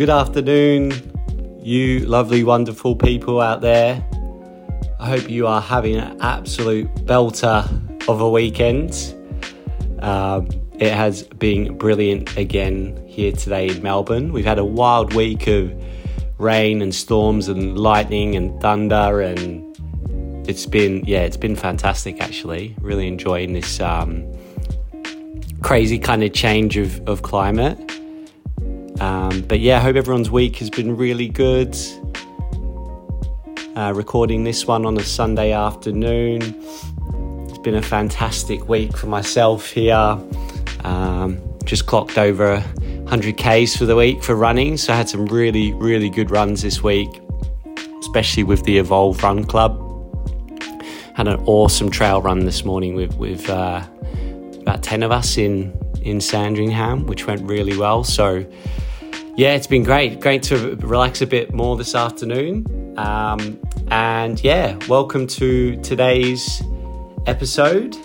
Good afternoon, you lovely, wonderful people out there. I hope you are having an absolute belter of a weekend. Um, it has been brilliant again here today in Melbourne. We've had a wild week of rain and storms and lightning and thunder and it's been yeah it's been fantastic actually really enjoying this um, crazy kind of change of, of climate um, but yeah i hope everyone's week has been really good uh, recording this one on a sunday afternoon it's been a fantastic week for myself here um, just clocked over 100Ks for the week for running. So I had some really, really good runs this week, especially with the Evolve Run Club. Had an awesome trail run this morning with, with uh, about 10 of us in, in Sandringham, which went really well. So, yeah, it's been great. Great to relax a bit more this afternoon. Um, and yeah, welcome to today's episode.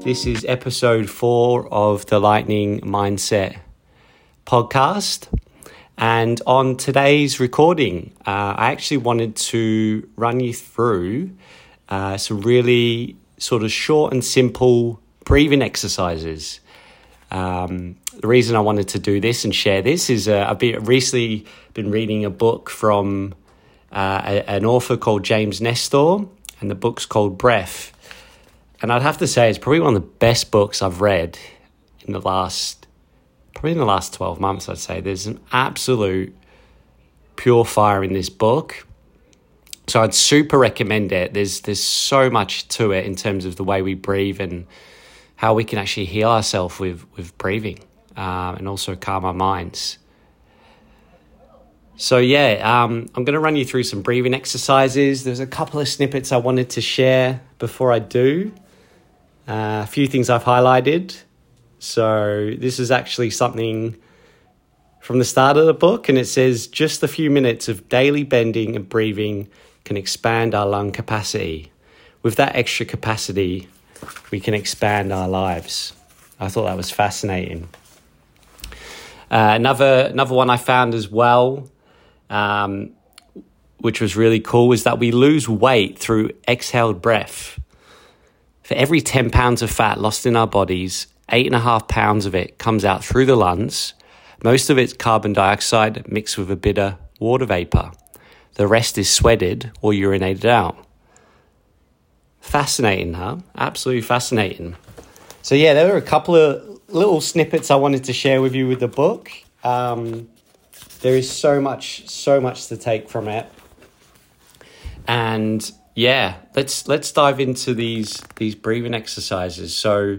This is episode four of the Lightning Mindset podcast. And on today's recording, uh, I actually wanted to run you through uh, some really sort of short and simple breathing exercises. Um, the reason I wanted to do this and share this is uh, I've been, recently been reading a book from uh, a, an author called James Nestor, and the book's called Breath. And I'd have to say, it's probably one of the best books I've read in the last probably in the last 12 months, I'd say. There's an absolute pure fire in this book. So I'd super recommend it. There's there's so much to it in terms of the way we breathe and how we can actually heal ourselves with with breathing um, and also calm our minds. So yeah, um, I'm going to run you through some breathing exercises. There's a couple of snippets I wanted to share before I do. Uh, a few things I've highlighted. So this is actually something from the start of the book, and it says just a few minutes of daily bending and breathing can expand our lung capacity. With that extra capacity, we can expand our lives. I thought that was fascinating. Uh, another another one I found as well, um, which was really cool, was that we lose weight through exhaled breath. For every ten pounds of fat lost in our bodies, eight and a half pounds of it comes out through the lungs. Most of it's carbon dioxide mixed with a bit of water vapor. The rest is sweated or urinated out. Fascinating, huh? Absolutely fascinating. So, yeah, there were a couple of little snippets I wanted to share with you with the book. Um, there is so much, so much to take from it. And yeah, let's let's dive into these these breathing exercises. So,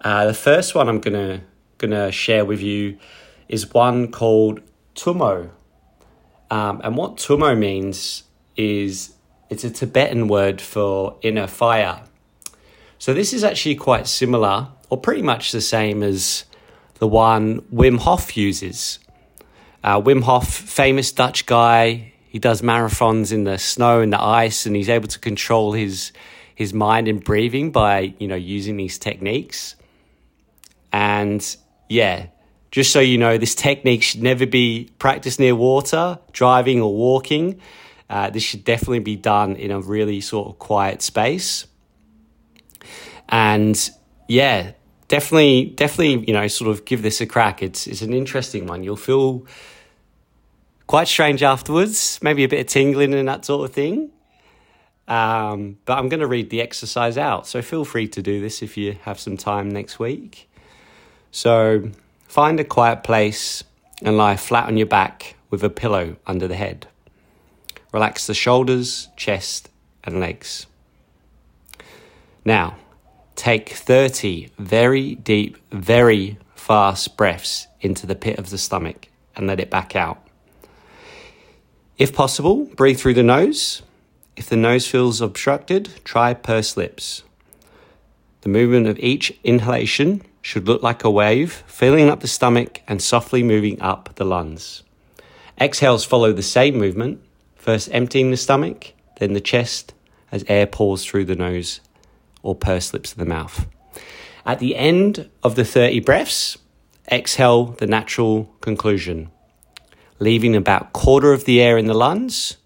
uh, the first one I'm gonna gonna share with you is one called Tummo, um, and what Tummo means is it's a Tibetan word for inner fire. So this is actually quite similar, or pretty much the same as the one Wim Hof uses. Uh, Wim Hof, famous Dutch guy, he does marathons in the snow and the ice, and he's able to control his his mind and breathing by you know using these techniques. And yeah, just so you know, this technique should never be practiced near water, driving, or walking. Uh, this should definitely be done in a really sort of quiet space. And yeah, definitely, definitely, you know, sort of give this a crack. It's it's an interesting one. You'll feel quite strange afterwards, maybe a bit of tingling and that sort of thing. Um, but I'm going to read the exercise out, so feel free to do this if you have some time next week. So find a quiet place and lie flat on your back with a pillow under the head. Relax the shoulders, chest, and legs. Now, take 30 very deep, very fast breaths into the pit of the stomach and let it back out. If possible, breathe through the nose. If the nose feels obstructed, try pursed lips. The movement of each inhalation should look like a wave, filling up the stomach and softly moving up the lungs. Exhales follow the same movement, first emptying the stomach, then the chest as air pours through the nose or pursed lips of the mouth. At the end of the 30 breaths, exhale the natural conclusion. leaving about quarter of the air in the lungs.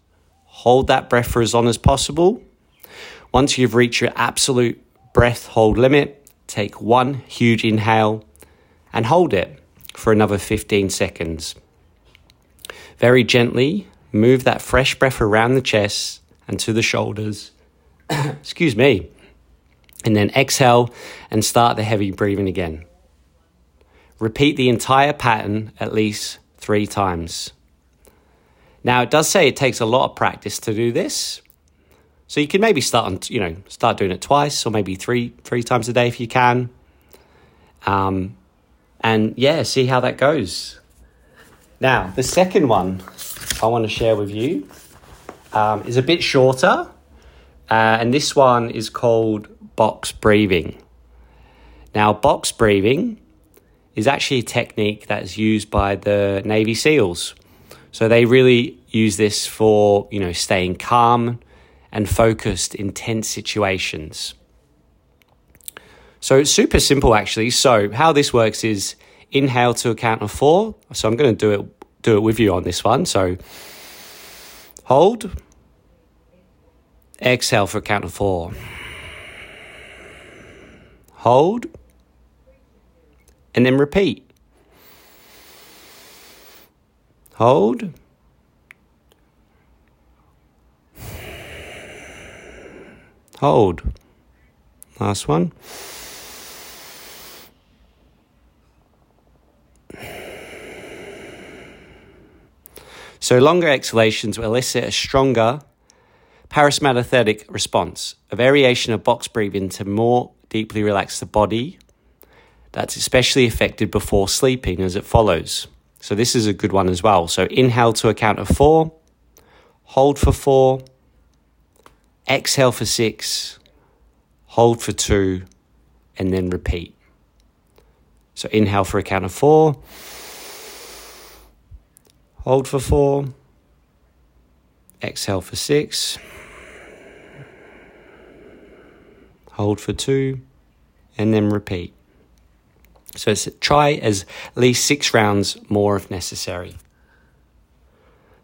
Hold that breath for as long as possible. Once you've reached your absolute breath hold limit, take one huge inhale and hold it for another 15 seconds. Very gently move that fresh breath around the chest and to the shoulders. Excuse me. And then exhale and start the heavy breathing again. Repeat the entire pattern at least three times. Now, it does say it takes a lot of practice to do this. So you can maybe start on, you know, start doing it twice or maybe three three times a day if you can. Um, and yeah, see how that goes. Now, the second one I want to share with you um, is a bit shorter, uh, and this one is called box breathing. Now, box breathing is actually a technique that is used by the Navy SEALs. So they really use this for, you know, staying calm and focused in tense situations. So it's super simple actually. So how this works is inhale to a count of 4. So I'm going to do it do it with you on this one. So hold. Exhale for a count of 4. Hold and then repeat. Hold. Hold. Last one. So, longer exhalations will elicit a stronger parasympathetic response, a variation of box breathing to more deeply relax the body that's especially affected before sleeping as it follows. So, this is a good one as well. So, inhale to a count of four, hold for four, exhale for six, hold for two, and then repeat. So, inhale for a count of four, hold for four, exhale for six, hold for two, and then repeat. So try as least six rounds more if necessary.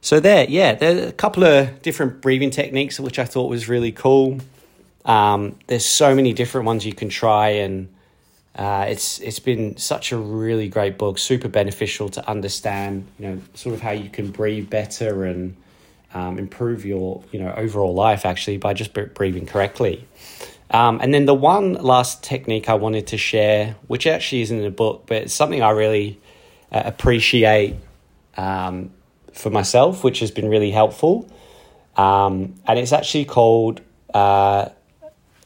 So there, yeah, there are a couple of different breathing techniques which I thought was really cool. Um, there's so many different ones you can try, and uh, it's it's been such a really great book, super beneficial to understand, you know, sort of how you can breathe better and um, improve your you know overall life actually by just breathing correctly. Um, and then the one last technique I wanted to share, which actually isn't in the book, but it's something I really uh, appreciate um, for myself, which has been really helpful. Um, and it's actually called uh,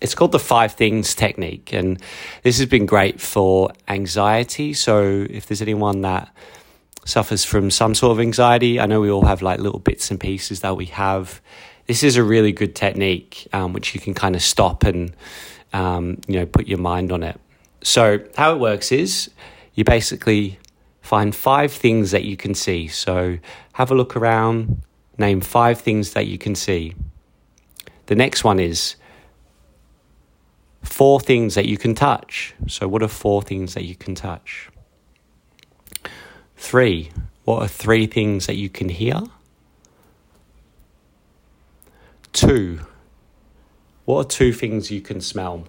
it's called the five things technique, and this has been great for anxiety. So if there's anyone that suffers from some sort of anxiety, I know we all have like little bits and pieces that we have this is a really good technique um, which you can kind of stop and um, you know put your mind on it. So how it works is you basically find five things that you can see. So have a look around, name five things that you can see. The next one is four things that you can touch. So what are four things that you can touch? Three, what are three things that you can hear? Two, what are two things you can smell?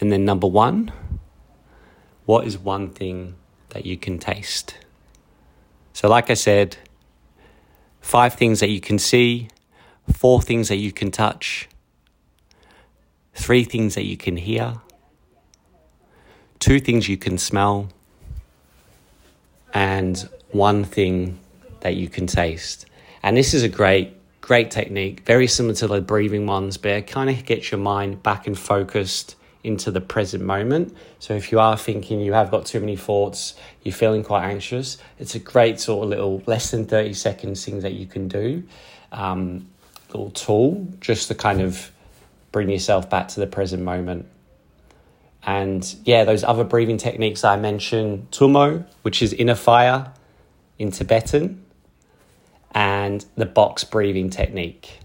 And then number one, what is one thing that you can taste? So, like I said, five things that you can see, four things that you can touch, three things that you can hear, two things you can smell, and one thing that you can taste. And this is a great, great technique, very similar to the breathing ones, but it kind of gets your mind back and focused into the present moment. So if you are thinking you have got too many thoughts, you're feeling quite anxious, it's a great sort of little less than 30 seconds thing that you can do. Um, little tool just to kind of bring yourself back to the present moment. And yeah, those other breathing techniques I mentioned, Tummo, which is inner fire in Tibetan, and the box breathing technique,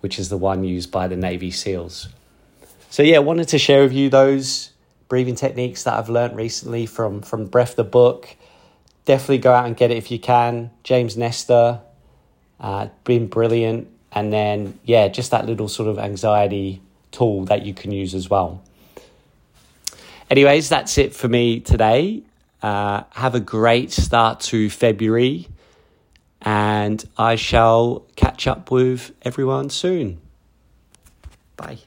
which is the one used by the Navy SEALs. So, yeah, I wanted to share with you those breathing techniques that I've learned recently from, from Breath the book. definitely go out and get it if you can. James Nestor, uh, been brilliant. And then, yeah, just that little sort of anxiety tool that you can use as well. Anyways, that's it for me today. Uh, have a great start to February, and I shall catch up with everyone soon. Bye.